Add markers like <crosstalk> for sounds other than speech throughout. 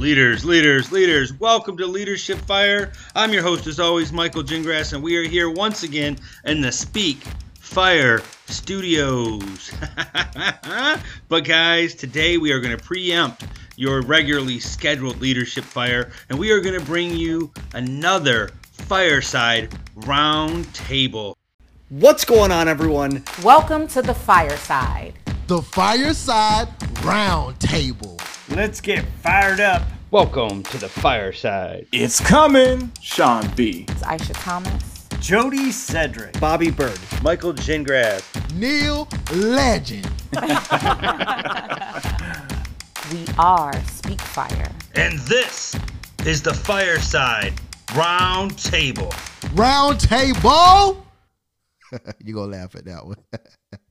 Leaders, leaders, leaders, welcome to Leadership Fire. I'm your host, as always, Michael Gingrass, and we are here once again in the Speak Fire Studios. <laughs> but, guys, today we are going to preempt your regularly scheduled Leadership Fire, and we are going to bring you another fireside round table. What's going on, everyone? Welcome to the fireside. The fireside round table. Let's get fired up. Welcome to the fireside. It's coming. Sean B. It's Aisha Thomas. Jody Cedric. Bobby Bird. Michael Gingrass. Neil Legend. <laughs> We are Speak Fire. And this is the fireside round table. Round table. <laughs> You're gonna laugh at that one. <laughs>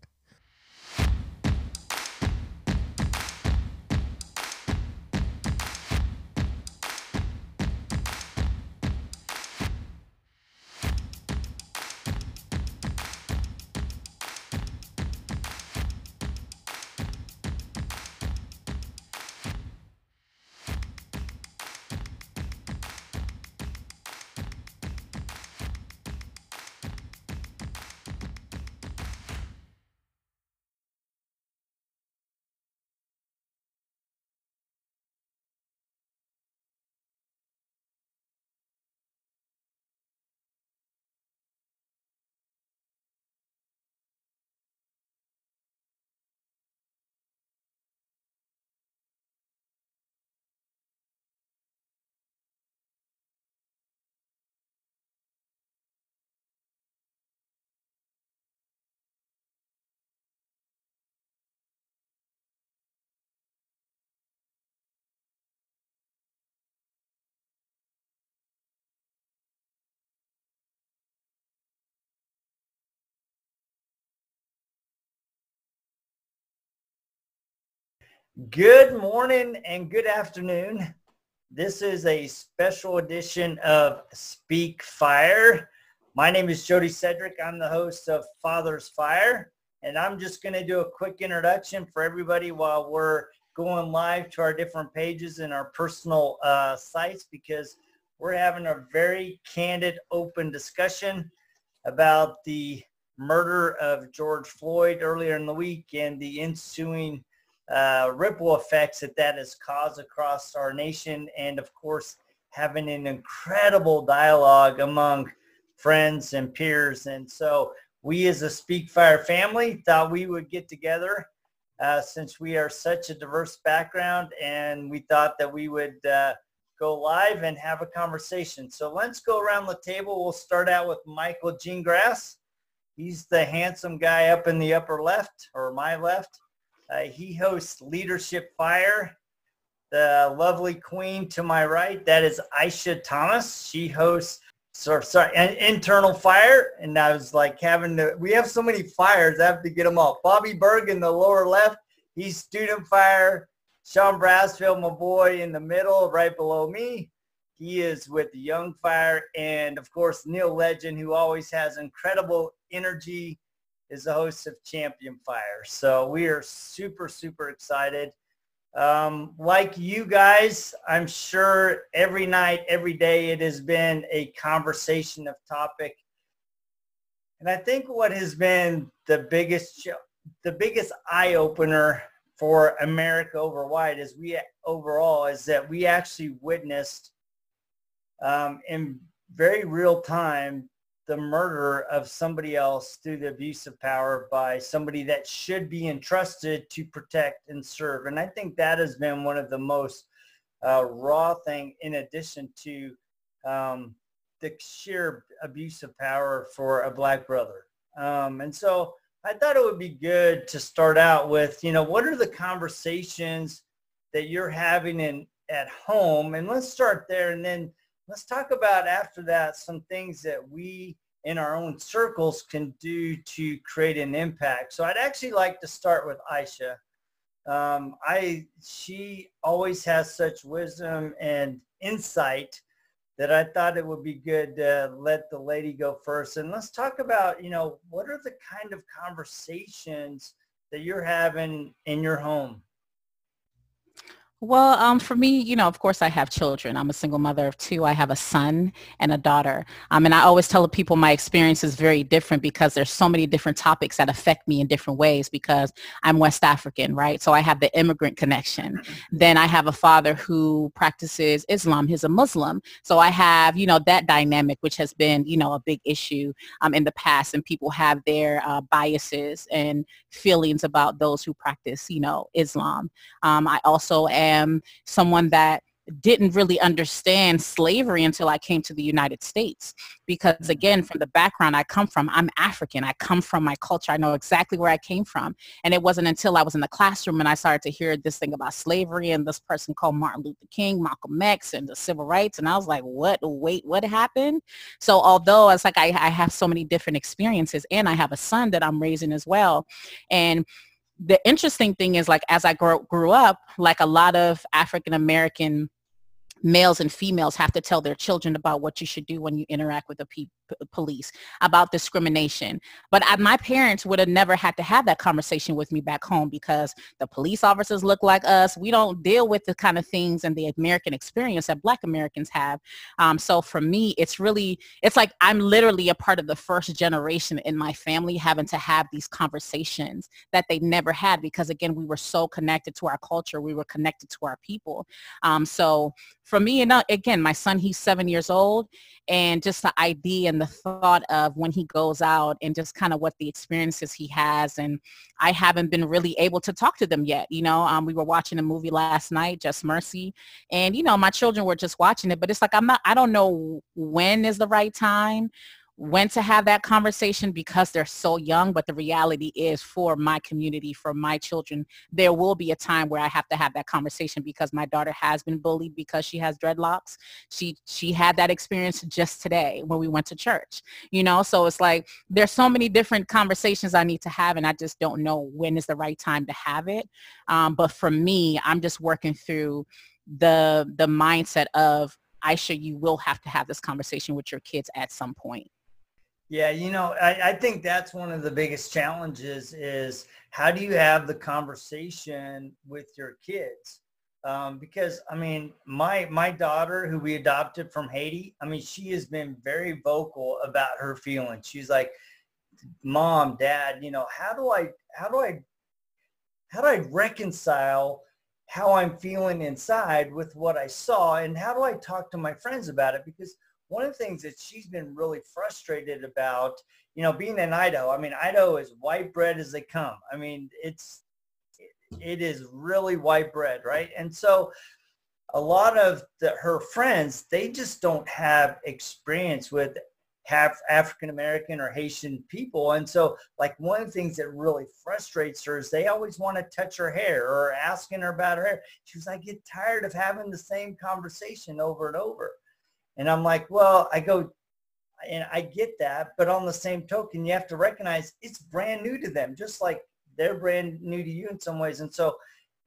Good morning and good afternoon. This is a special edition of Speak Fire. My name is Jody Cedric. I'm the host of Father's Fire, and I'm just going to do a quick introduction for everybody while we're going live to our different pages and our personal uh, sites because we're having a very candid, open discussion about the murder of George Floyd earlier in the week and the ensuing uh, ripple effects that that has caused across our nation. And of course having an incredible dialogue among friends and peers. And so we as a speak fire family thought we would get together uh, since we are such a diverse background and we thought that we would uh, go live and have a conversation. So let's go around the table. We'll start out with michael Gingrass. he's the handsome guy up in the upper left or my left uh, he hosts Leadership Fire. The lovely queen to my right, that is Aisha Thomas. She hosts sorry, sorry, Internal Fire. And I was like having to, we have so many fires, I have to get them all. Bobby Berg in the lower left, he's Student Fire. Sean Brasfield, my boy, in the middle, right below me. He is with Young Fire. And of course, Neil Legend, who always has incredible energy is the host of Champion Fire. So we are super, super excited. Um, like you guys, I'm sure every night, every day, it has been a conversation of topic. And I think what has been the biggest, the biggest eye opener for America overwide is we overall is that we actually witnessed um, in very real time the murder of somebody else through the abuse of power by somebody that should be entrusted to protect and serve. And I think that has been one of the most uh, raw thing in addition to um, the sheer abuse of power for a black brother. Um, and so I thought it would be good to start out with, you know, what are the conversations that you're having in at home? And let's start there and then let's talk about after that some things that we in our own circles can do to create an impact. So I'd actually like to start with Aisha. Um, I she always has such wisdom and insight that I thought it would be good to let the lady go first. And let's talk about, you know, what are the kind of conversations that you're having in your home? Well, um, for me, you know, of course, I have children. I'm a single mother of two. I have a son and a daughter. Um, and I always tell people my experience is very different because there's so many different topics that affect me in different ways because I'm West African, right? So I have the immigrant connection. Then I have a father who practices Islam. He's a Muslim. So I have, you know, that dynamic, which has been, you know, a big issue um, in the past. And people have their uh, biases and feelings about those who practice, you know, Islam. Um, I also am someone that didn't really understand slavery until I came to the United States. Because mm-hmm. again, from the background I come from, I'm African. I come from my culture. I know exactly where I came from. And it wasn't until I was in the classroom and I started to hear this thing about slavery and this person called Martin Luther King, Malcolm X, and the civil rights. And I was like, what, wait, what happened? So although it's like I, I have so many different experiences and I have a son that I'm raising as well. And the interesting thing is like as I grew, grew up, like a lot of African American males and females have to tell their children about what you should do when you interact with the pe- police about discrimination. But I, my parents would have never had to have that conversation with me back home because the police officers look like us. We don't deal with the kind of things and the american experience that black americans have. Um, so for me it's really it's like i'm literally a part of the first generation in my family having to have these conversations that they never had because again we were so connected to our culture. We were connected to our people. Um, so for me, and uh, again, my son, he's seven years old, and just the idea and the thought of when he goes out and just kind of what the experiences he has. And I haven't been really able to talk to them yet. You know, um, we were watching a movie last night, Just Mercy, and, you know, my children were just watching it, but it's like, I'm not, I don't know when is the right time when to have that conversation because they're so young but the reality is for my community for my children there will be a time where i have to have that conversation because my daughter has been bullied because she has dreadlocks. She she had that experience just today when we went to church you know? So it's like there's so many different conversations i need to have and i just don't know when is the right time to have it. Um, but for me i'm just working through the the mindset of Aisha, you will have to have this conversation with your kids at some point. Yeah, you know, I, I, think that's one of the biggest challenges is how do you have the conversation with your kids? Um, because I mean, my my daughter, who we adopted from Haiti, I mean, she has been very vocal about her feelings. She's like, "Mom, Dad, you know, how do I how do I how do I reconcile how I'm feeling inside with what I saw, and how do I talk to my friends about it?" Because one of the things that she's been really frustrated about, you know, being in Idaho, I mean, Idaho is white bread as they come. I mean, it's, it is really white bread, right? And so a lot of the, her friends, they just don't have experience with half African American or Haitian people. And so like one of the things that really frustrates her is they always want to touch her hair or asking her about her hair. She was, I get tired of having the same conversation over and over. And I'm like, well, I go, and I get that, but on the same token, you have to recognize it's brand new to them, just like they're brand new to you in some ways. And so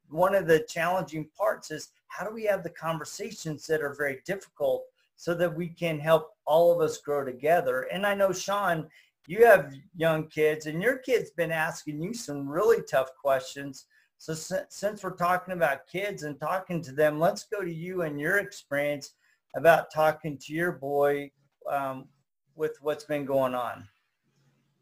one of the challenging parts is how do we have the conversations that are very difficult so that we can help all of us grow together? And I know, Sean, you have young kids and your kid's been asking you some really tough questions. So since we're talking about kids and talking to them, let's go to you and your experience about talking to your boy um, with what's been going on.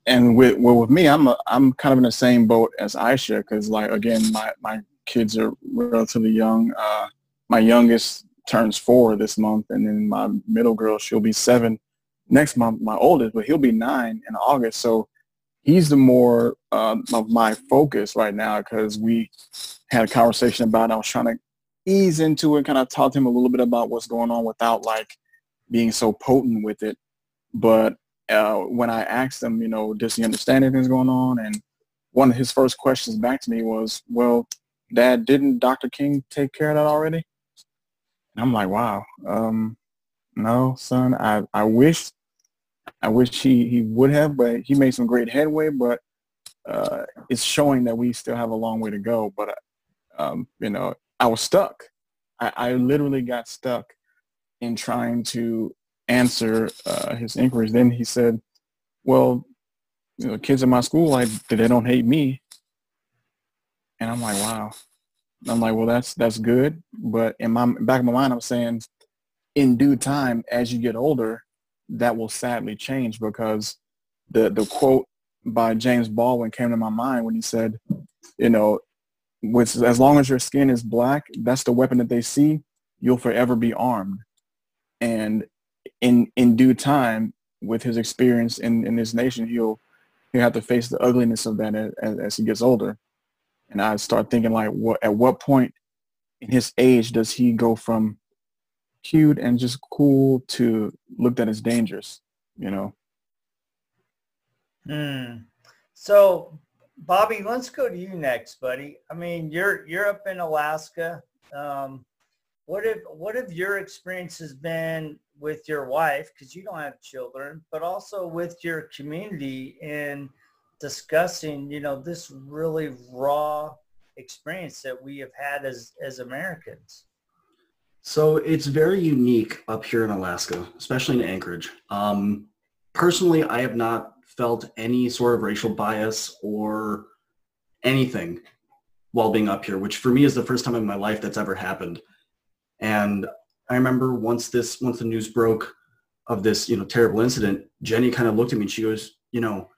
And with well, with me, I'm a, I'm kind of in the same boat as Aisha because like again, my my kids are relatively young. Uh, my youngest turns four this month, and then my middle girl she'll be seven next month. My oldest, but he'll be nine in August. So he's the more uh, of my focus right now because we had a conversation about. I was trying to ease into it, kind of talk to him a little bit about what's going on without like being so potent with it. But uh, when I asked him, you know, does he understand anything's going on? And one of his first questions back to me was, well, Dad, didn't Dr. King take care of that already? And I'm like, wow, um, no, son, I, I wish, I wish he, he would have, but he made some great headway, but uh, it's showing that we still have a long way to go. But, um, you know, I was stuck. I, I literally got stuck in trying to answer uh, his inquiries. Then he said, well, you know, kids in my school, like, they don't hate me. And I'm like, wow. I'm like, well, that's that's good, but in my back of my mind, I'm saying, in due time, as you get older, that will sadly change because the the quote by James Baldwin came to my mind when he said, you know, with as long as your skin is black, that's the weapon that they see. You'll forever be armed, and in in due time, with his experience in in this nation, he'll he'll have to face the ugliness of that as, as he gets older. And I start thinking like, what at what point in his age does he go from cute and just cool to looked at as dangerous? You know. Hmm. So, Bobby, let's go to you next, buddy. I mean, you're you're up in Alaska. Um, what have what have your experiences been with your wife because you don't have children, but also with your community in discussing, you know, this really raw experience that we have had as as Americans. So it's very unique up here in Alaska, especially in Anchorage. Um, personally, I have not felt any sort of racial bias or anything while being up here, which for me is the first time in my life that's ever happened. And I remember once this, once the news broke of this, you know, terrible incident, Jenny kind of looked at me and she goes, you know,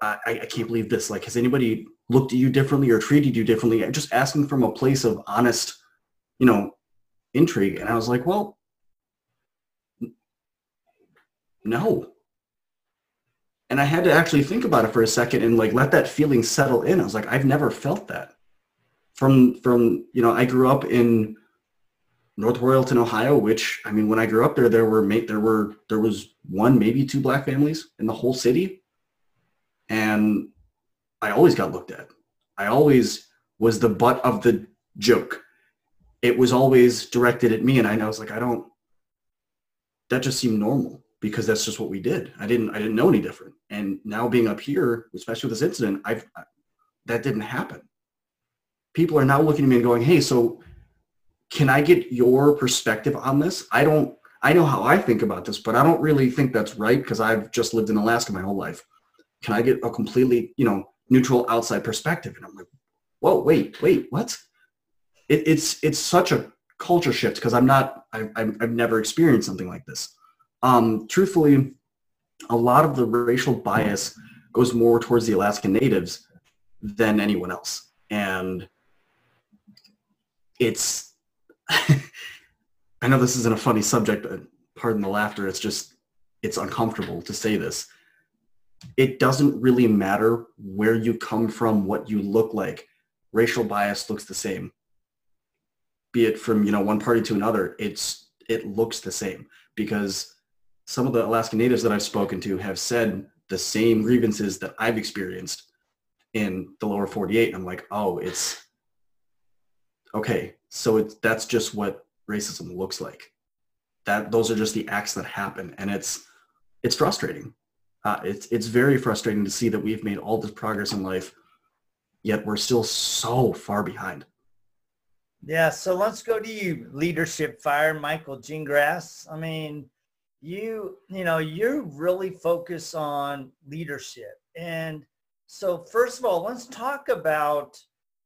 I, I can't believe this. Like, has anybody looked at you differently or treated you differently? Just asking from a place of honest, you know, intrigue. And I was like, well, no. And I had to actually think about it for a second and like let that feeling settle in. I was like, I've never felt that. From from you know, I grew up in North Royalton, Ohio, which I mean, when I grew up there, there were there were there was one, maybe two black families in the whole city, and I always got looked at. I always was the butt of the joke. It was always directed at me, and I was like, I don't. That just seemed normal because that's just what we did. I didn't I didn't know any different. And now being up here, especially with this incident, I've that didn't happen. People are now looking at me and going, "Hey, so can I get your perspective on this? I don't, I know how I think about this, but I don't really think that's right because I've just lived in Alaska my whole life. Can I get a completely, you know, neutral outside perspective? And I'm like, whoa, wait, wait, what? It, it's, it's such a culture shift because I'm not, I, I've, I've never experienced something like this. Um, truthfully, a lot of the racial bias goes more towards the Alaskan natives than anyone else. And it's <laughs> I know this isn't a funny subject, but pardon the laughter. It's just, it's uncomfortable to say this. It doesn't really matter where you come from, what you look like. Racial bias looks the same. Be it from, you know, one party to another, it's, it looks the same because some of the Alaskan natives that I've spoken to have said the same grievances that I've experienced in the lower 48. I'm like, oh, it's okay. So it's that's just what racism looks like. That those are just the acts that happen, and it's it's frustrating. Uh, it's it's very frustrating to see that we've made all this progress in life, yet we're still so far behind. Yeah, so let's go to you, leadership fire, Michael Gingrass. I mean, you you know you really focus on leadership, and so first of all, let's talk about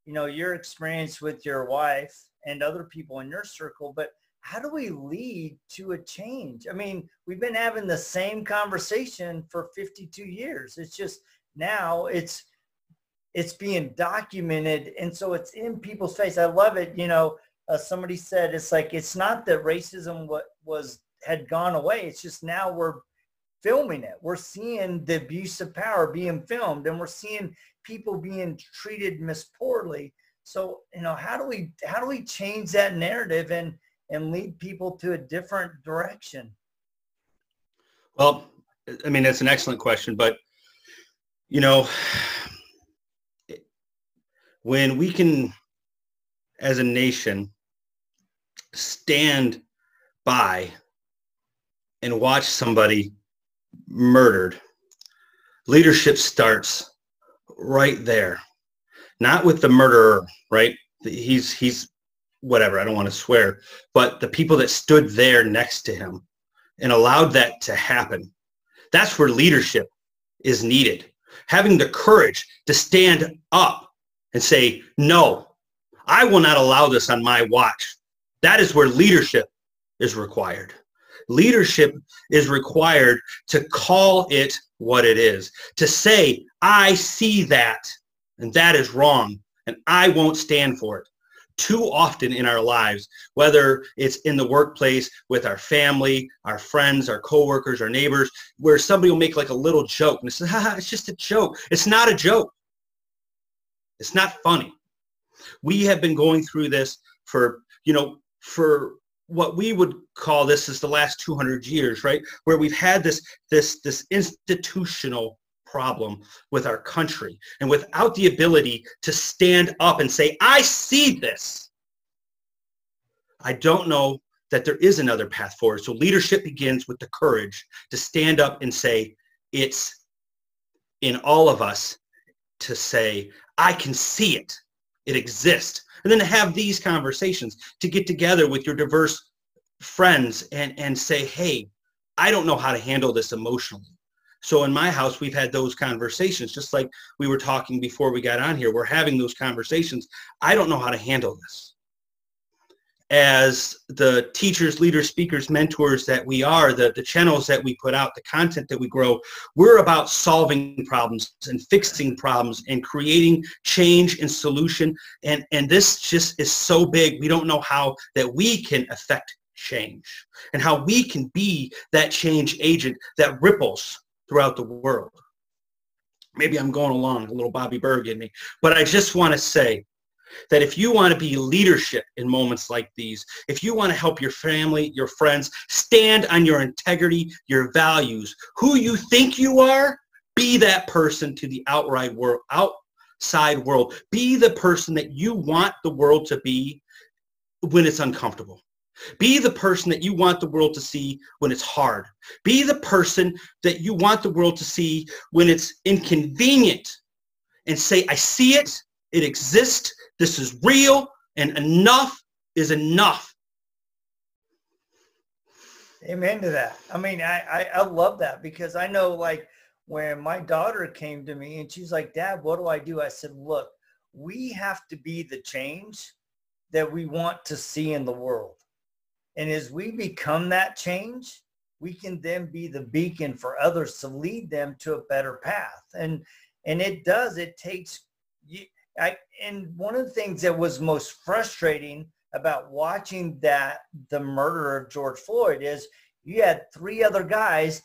you know your experience with your wife and other people in your circle, but how do we lead to a change? I mean, we've been having the same conversation for 52 years. It's just now it's it's being documented and so it's in people's face. I love it. You know, uh, somebody said it's like it's not that racism what was had gone away. It's just now we're filming it. We're seeing the abuse of power being filmed and we're seeing people being treated mis poorly so, you know, how do we how do we change that narrative and and lead people to a different direction? Well, I mean, that's an excellent question, but you know, <sighs> when we can, as a nation, stand by and watch somebody murdered, leadership starts right there not with the murderer, right? He's he's whatever. I don't want to swear, but the people that stood there next to him and allowed that to happen. That's where leadership is needed. Having the courage to stand up and say, no, I will not allow this on my watch. That is where leadership is required. Leadership is required to call it what it is, to say, I see that, and that is wrong, and I won't stand for it. Too often in our lives, whether it's in the workplace with our family, our friends, our coworkers, our neighbors, where somebody will make like a little joke and say, ha, it's just a joke. It's not a joke. It's not funny. We have been going through this for, you know, for what we would call this is the last 200 years, right? Where we've had this, this, this institutional problem with our country and without the ability to stand up and say, I see this. I don't know that there is another path forward. So leadership begins with the courage to stand up and say, it's in all of us to say, I can see it. It exists. And then to have these conversations, to get together with your diverse friends and, and say, hey, I don't know how to handle this emotionally. So in my house, we've had those conversations, just like we were talking before we got on here. We're having those conversations. I don't know how to handle this as the teachers, leaders, speakers, mentors that we are, the, the channels that we put out, the content that we grow, we're about solving problems and fixing problems and creating change and solution. And, and this just is so big. We don't know how that we can affect change and how we can be that change agent that ripples throughout the world. Maybe I'm going along a little Bobby Berg in me, but I just want to say that if you want to be leadership in moments like these, if you want to help your family, your friends, stand on your integrity, your values, who you think you are, be that person to the outright world, outside world. Be the person that you want the world to be when it's uncomfortable. Be the person that you want the world to see when it's hard. Be the person that you want the world to see when it's inconvenient and say, I see it, it exists, this is real and enough is enough. Amen to that. I mean, I, I, I love that because I know like when my daughter came to me and she's like, Dad, what do I do? I said, look, we have to be the change that we want to see in the world. And as we become that change, we can then be the beacon for others to lead them to a better path. And and it does. It takes. I, and one of the things that was most frustrating about watching that the murder of George Floyd is you had three other guys.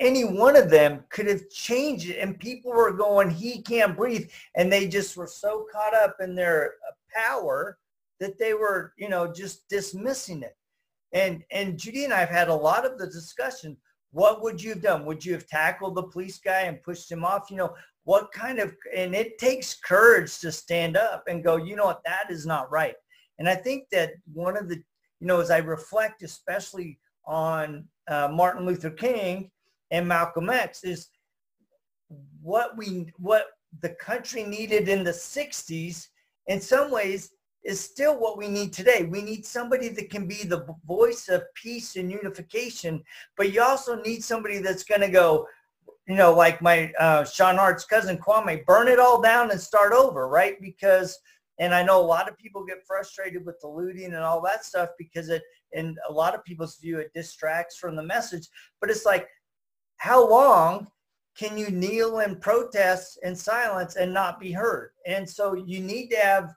Any one of them could have changed it, and people were going, "He can't breathe," and they just were so caught up in their uh, power that they were, you know, just dismissing it. And and Judy and I have had a lot of the discussion. What would you have done? Would you have tackled the police guy and pushed him off? You know, what kind of and it takes courage to stand up and go, you know what, that is not right. And I think that one of the, you know, as I reflect especially on uh, Martin Luther King and Malcolm X is what we what the country needed in the 60s in some ways is still what we need today. We need somebody that can be the voice of peace and unification, but you also need somebody that's going to go, you know, like my uh, Sean Hart's cousin Kwame, burn it all down and start over, right? Because, and I know a lot of people get frustrated with the looting and all that stuff because it, in a lot of people's view, it distracts from the message. But it's like, how long can you kneel and protest in silence and not be heard? And so you need to have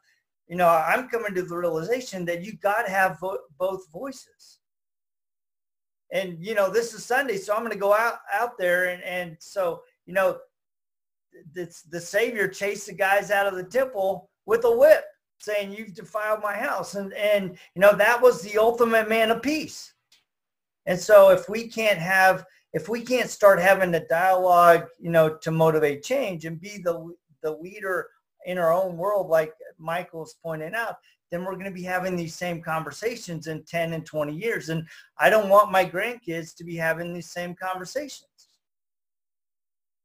you know, I'm coming to the realization that you got to have vo- both voices. And, you know, this is Sunday, so I'm going to go out, out there. And, and so, you know, the, the Savior chased the guys out of the temple with a whip saying, you've defiled my house. And, and, you know, that was the ultimate man of peace. And so if we can't have, if we can't start having the dialogue, you know, to motivate change and be the, the leader in our own world, like Michael's pointing out, then we're going to be having these same conversations in 10 and 20 years. And I don't want my grandkids to be having these same conversations.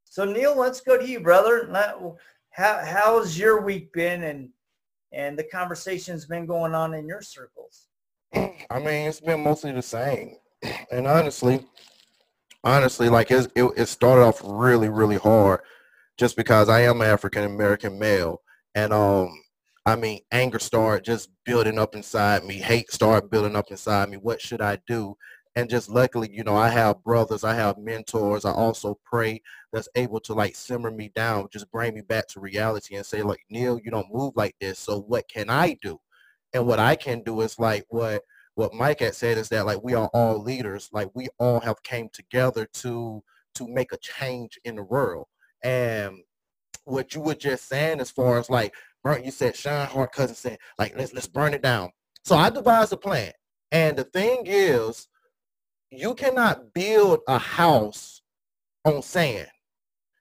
So Neil, let's go to you, brother. How, how's your week been and, and the conversations been going on in your circles? I mean, it's been mostly the same. <clears throat> And honestly, honestly, like it, it, started off really, really hard just because I am an African American male, and um, I mean, anger started just building up inside me. Hate started building up inside me. What should I do? And just luckily, you know, I have brothers, I have mentors. I also pray that's able to like simmer me down, just bring me back to reality and say, like, Neil, you don't move like this. So what can I do? And what I can do is like what what Mike had said is that like we are all leaders. Like we all have came together to to make a change in the world. And what you were just saying as far as like burn you said Sean Hart cousin said, like let's let's burn it down. So I devised a plan. And the thing is, you cannot build a house on sand.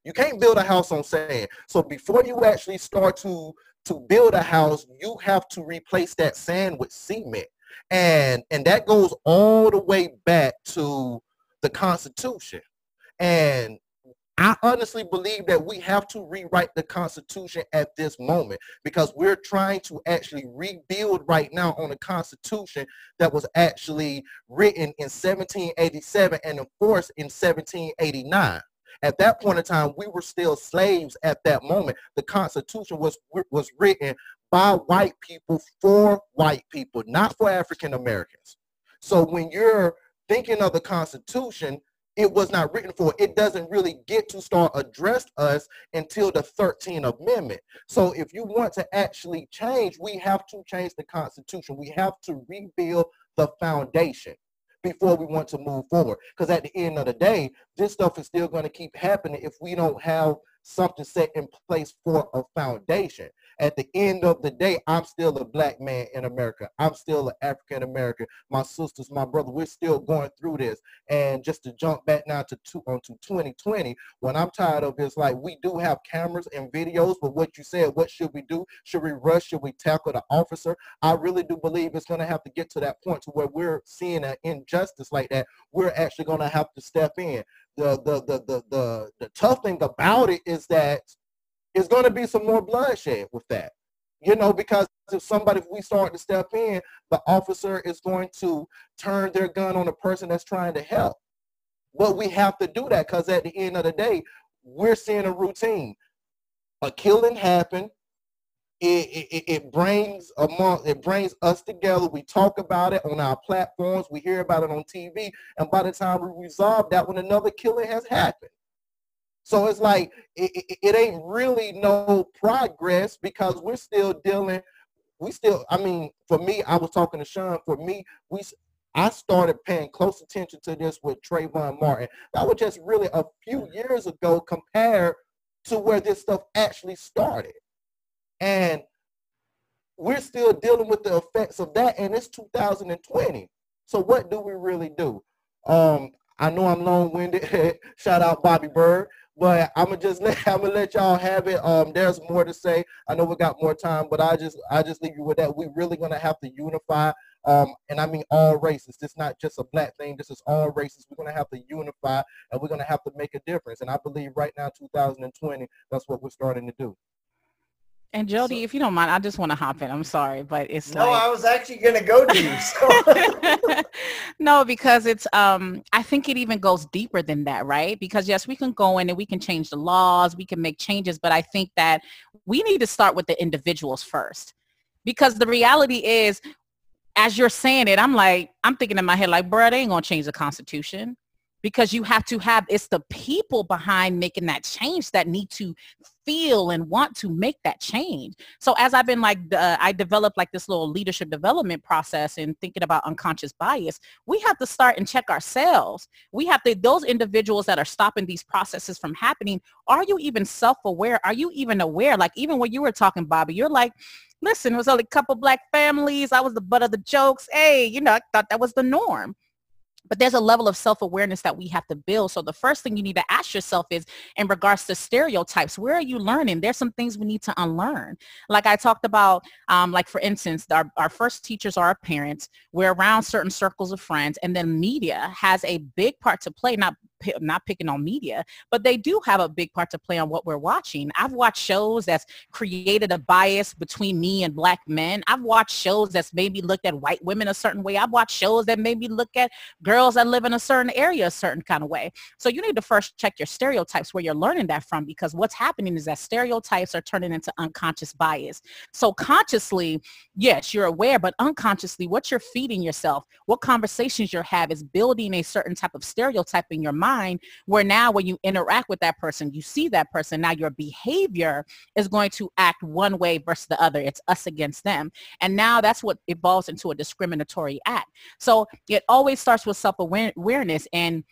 You can't build a house on sand. So before you actually start to to build a house, you have to replace that sand with cement. And and that goes all the way back to the Constitution. And I honestly believe that we have to rewrite the Constitution at this moment because we're trying to actually rebuild right now on a Constitution that was actually written in 1787 and enforced in 1789. At that point in time, we were still slaves at that moment. The Constitution was was written by white people for white people, not for African Americans. So when you're thinking of the Constitution, it was not written for. It doesn't really get to start address us until the 13th Amendment. So if you want to actually change, we have to change the Constitution. We have to rebuild the foundation before we want to move forward. Because at the end of the day, this stuff is still going to keep happening if we don't have something set in place for a foundation. At the end of the day, I'm still a black man in America. I'm still an African American. My sisters, my brother, we're still going through this. And just to jump back now to two, onto 2020, what I'm tired of is like we do have cameras and videos, but what you said, what should we do? Should we rush? Should we tackle the officer? I really do believe it's going to have to get to that point to where we're seeing an injustice like that. We're actually going to have to step in the the the the the, the tough thing about it is that it's going to be some more bloodshed with that you know because if somebody if we start to step in the officer is going to turn their gun on the person that's trying to help but we have to do that because at the end of the day we're seeing a routine a killing happened it, it, it brings among it brings us together. We talk about it on our platforms. We hear about it on TV, and by the time we resolve that, when another killing has happened, so it's like it, it, it ain't really no progress because we're still dealing. We still, I mean, for me, I was talking to Sean. For me, we I started paying close attention to this with Trayvon Martin. That was just really a few years ago compared to where this stuff actually started. And we're still dealing with the effects of that, and it's 2020. So what do we really do? Um, I know I'm long-winded. <laughs> Shout out Bobby Bird, but I'm gonna just <laughs> let I'm gonna let y'all have it. Um, there's more to say. I know we got more time, but I just I just leave you with that. We're really gonna have to unify. Um, and I mean all races. Is not just a black thing. This is all races. We're gonna have to unify, and we're gonna have to make a difference. And I believe right now, 2020, that's what we're starting to do. And Jody, so, if you don't mind, I just want to hop in. I'm sorry, but it's no. Like... I was actually going to go to you. So. <laughs> no, because it's. Um, I think it even goes deeper than that, right? Because yes, we can go in and we can change the laws, we can make changes, but I think that we need to start with the individuals first, because the reality is, as you're saying it, I'm like, I'm thinking in my head, like, bro, they ain't gonna change the Constitution because you have to have it's the people behind making that change that need to feel and want to make that change. So as i've been like uh, i developed like this little leadership development process and thinking about unconscious bias we have to start and check ourselves. We have to those individuals that are stopping these processes from happening are you even self-aware? Are you even aware? Like even when you were talking bobby you're like listen it was only a couple black families. I was the butt of the jokes. Hey you know i thought that was the norm but there's a level of self-awareness that we have to build. So the first thing you need to ask yourself is in regards to stereotypes, where are you learning? There's some things we need to unlearn. Like I talked about, um, like for instance, our, our first teachers are our parents. We're around certain circles of friends and then media has a big part to play. Not not picking on media, but they do have a big part to play on what we're watching. I've watched shows that's created a bias between me and black men. I've watched shows that's maybe looked at white women a certain way. I've watched shows that maybe look at girls that live in a certain area a certain kind of way. So you need to first check your stereotypes where you're learning that from because what's happening is that stereotypes are turning into unconscious bias. So consciously, yes, you're aware, but unconsciously what you're feeding yourself, what conversations you're having is building a certain type of stereotype in your mind where now when you interact with that person, you see that person, now your behavior is going to act one way versus the other. It's us against them. And now that's what evolves into a discriminatory act. So it always starts with self-awareness and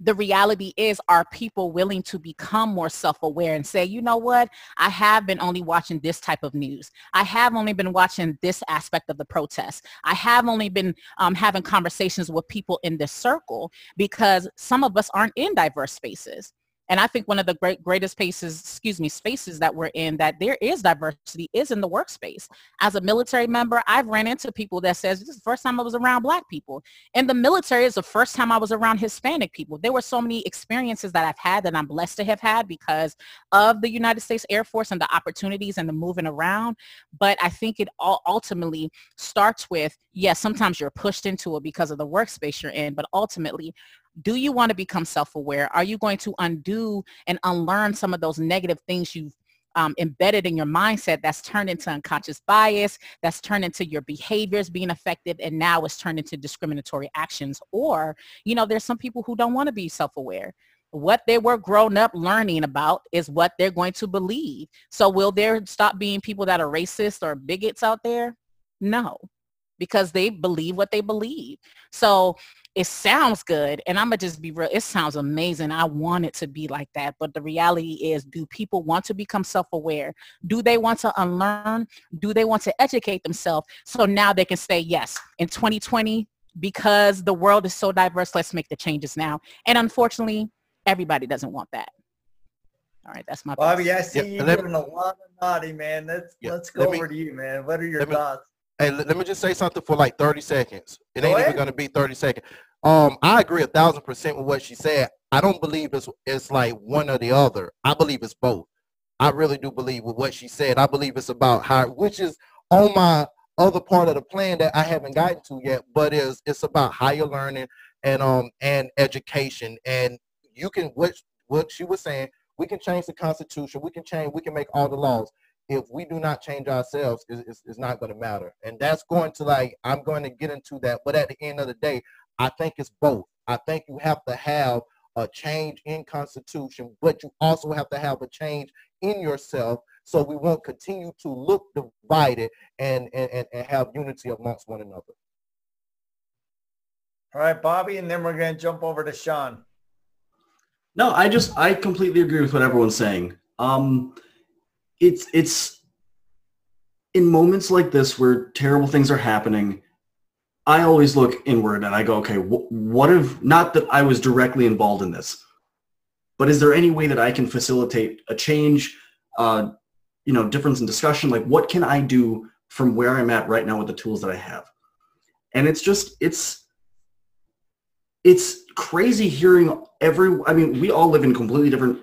the reality is are people willing to become more self-aware and say you know what? I have been only watching this type of news. I have only been watching this aspect of the protest. I have only been um, having conversations with people in this circle because some of us aren't in diverse spaces and I think one of the great greatest spaces, excuse me, spaces that we're in that there is diversity is in the workspace. As a military member, I've ran into people that says this is the first time I was around black people. In the military is the first time I was around Hispanic people. There were so many experiences that I've had that I'm blessed to have had because of the United States Air Force and the opportunities and the moving around. But I think it all ultimately starts with, yes, sometimes you're pushed into it because of the workspace you're in, but ultimately do you want to become self-aware? Are you going to undo and unlearn some of those negative things you've um, embedded in your mindset that's turned into unconscious bias, that's turned into your behaviors being effective, and now it's turned into discriminatory actions. Or, you know, there's some people who don't want to be self-aware. What they were grown up learning about is what they're going to believe. So will there stop being people that are racist or bigots out there? No, because they believe what they believe. So it sounds good and i'm gonna just be real it sounds amazing i want it to be like that but the reality is do people want to become self-aware? Do they want to unlearn? Do they want to educate themselves so now they can say yes in 2020 because the world is so diverse let's make the changes now and unfortunately everybody doesn't want that. All right that's my bobby i see you doing a lot of naughty man. Let's let's go over to you man. What are your thoughts Hey, let me just say something for like 30 seconds. It ain't even gonna be 30 seconds. Um, I agree a thousand percent with what she said. I don't believe it's it's like one or the other. I believe it's both. I really do believe with what she said. I believe it's about how, which is on my other part of the plan that I haven't gotten to yet, but is it's about higher learning and um and education. And you can what what she was saying, we can change the constitution, we can change, we can make all the laws if we do not change ourselves, it's, it's not going to matter. And that's going to like, I'm going to get into that. But at the end of the day, I think it's both. I think you have to have a change in constitution, but you also have to have a change in yourself so we won't continue to look divided and, and, and have unity amongst one another. All right, Bobby, and then we're going to jump over to Sean. No, I just, I completely agree with what everyone's saying. Um, it's it's in moments like this where terrible things are happening i always look inward and i go okay wh- what if not that i was directly involved in this but is there any way that i can facilitate a change uh, you know difference in discussion? Like what can i do from where i'm at right now with the tools that i have? And it's just it's it's crazy hearing every i mean we all live in completely different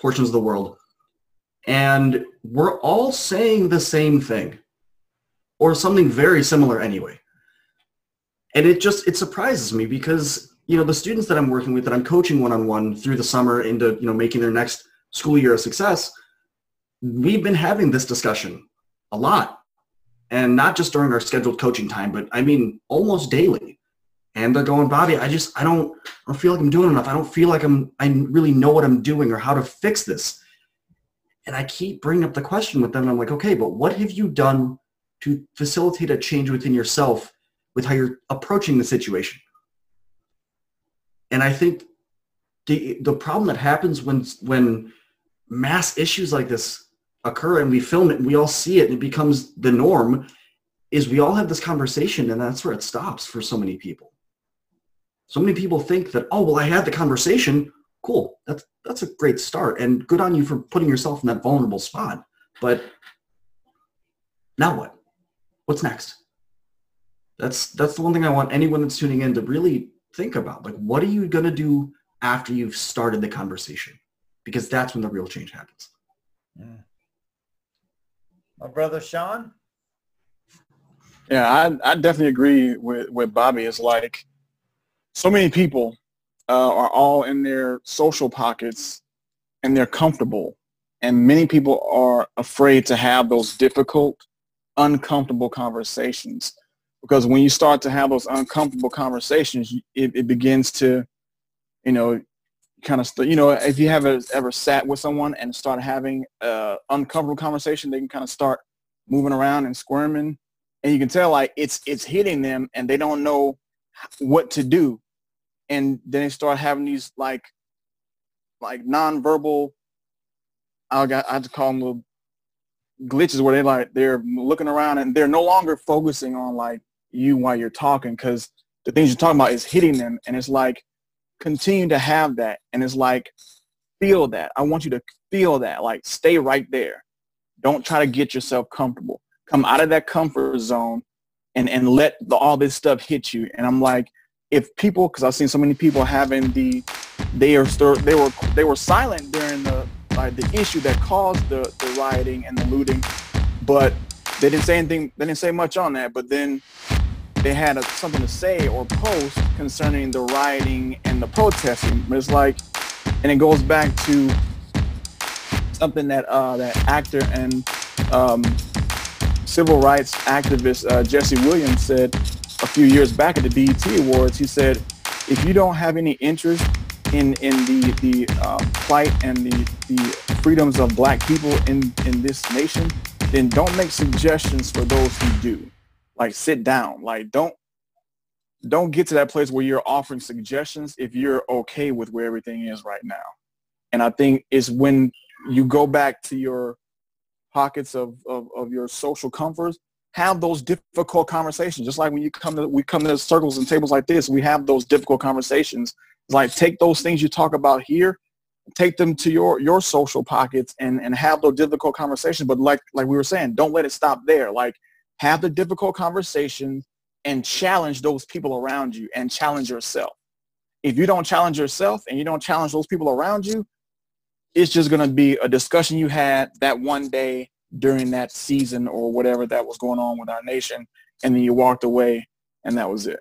portions of the world and we're all saying the same thing or something very similar anyway. And it just, it surprises me because, you know, the students that I'm working with, that I'm coaching one-on-one through the summer into, you know, making their next school year a success, we've been having this discussion a lot. And not just during our scheduled coaching time, but I mean, almost daily. And they're going, Bobby, I just, I don't, I don't feel like I'm doing enough. I don't feel like I'm, I really know what I'm doing or how to fix this. And I keep bringing up the question with them. I'm like, okay, but what have you done to facilitate a change within yourself with how you're approaching the situation? And I think the the problem that happens when when mass issues like this occur and we film it and we all see it and it becomes the norm is we all have this conversation and that's where it stops for so many people. So many people think that, oh, well, I had the conversation cool. That's that's a great start, and good on you for putting yourself in that vulnerable spot. But now what? What's next? That's that's the one thing I want anyone that's tuning in to really think about. Like, what are you gonna do after you've started the conversation because that's when the real change happens. Mm. My brother Sean. Yeah, I, I definitely agree with, with Bobby. It's like so many people uh, are all in their social pockets and they're comfortable. And many people are afraid to have those difficult, uncomfortable conversations. Because when you start to have those uncomfortable conversations, it, it begins to, you know, kind of, st- you know, if you have ever sat with someone and start having an uncomfortable conversation, they can kind of start moving around and squirming. And you can tell like it's it's hitting them and they don't know what to do. And then they start having these like like nonverbal I got I have to call them little glitches where they like they're looking around and they're no longer focusing on like you while you're talking because the things you're talking about is hitting them and it's like continue to have that and it's like feel that. I want you to feel that like stay right there. Don't try to get yourself comfortable. Come out of that comfort zone and and let the, all this stuff hit you and i'm like if people because i've seen so many people having the they are still, they were they were silent during the like the issue that caused the the rioting and the looting but they didn't say anything they didn't say much on that but then they had a, something to say or post concerning the rioting and the protesting. But it's like, and it goes back to something that uh, that actor and um, civil rights activist uh, Jesse Williams said a few years back at the BET Awards. He said, if you don't have any interest in in the the uh, plight and the the freedoms of Black people in in this nation, then don't make suggestions for those who do like sit down like don't don't get to that place where you're offering suggestions if you're okay with where everything is right now and i think it's when you go back to your pockets of, of, of your social comforts have those difficult conversations. Just like when you come to we come to circles and tables like this we have those difficult conversations. It's like take those things you talk about here take them to your your social pockets and and have those difficult conversations. But like like we were saying don't let it stop there. Like have the difficult conversations and challenge those people around you and challenge yourself. If you don't challenge yourself and you don't challenge those people around you, it's just going to be a discussion you had that one day during that season or whatever that was going on with our nation. And then you walked away and that was it.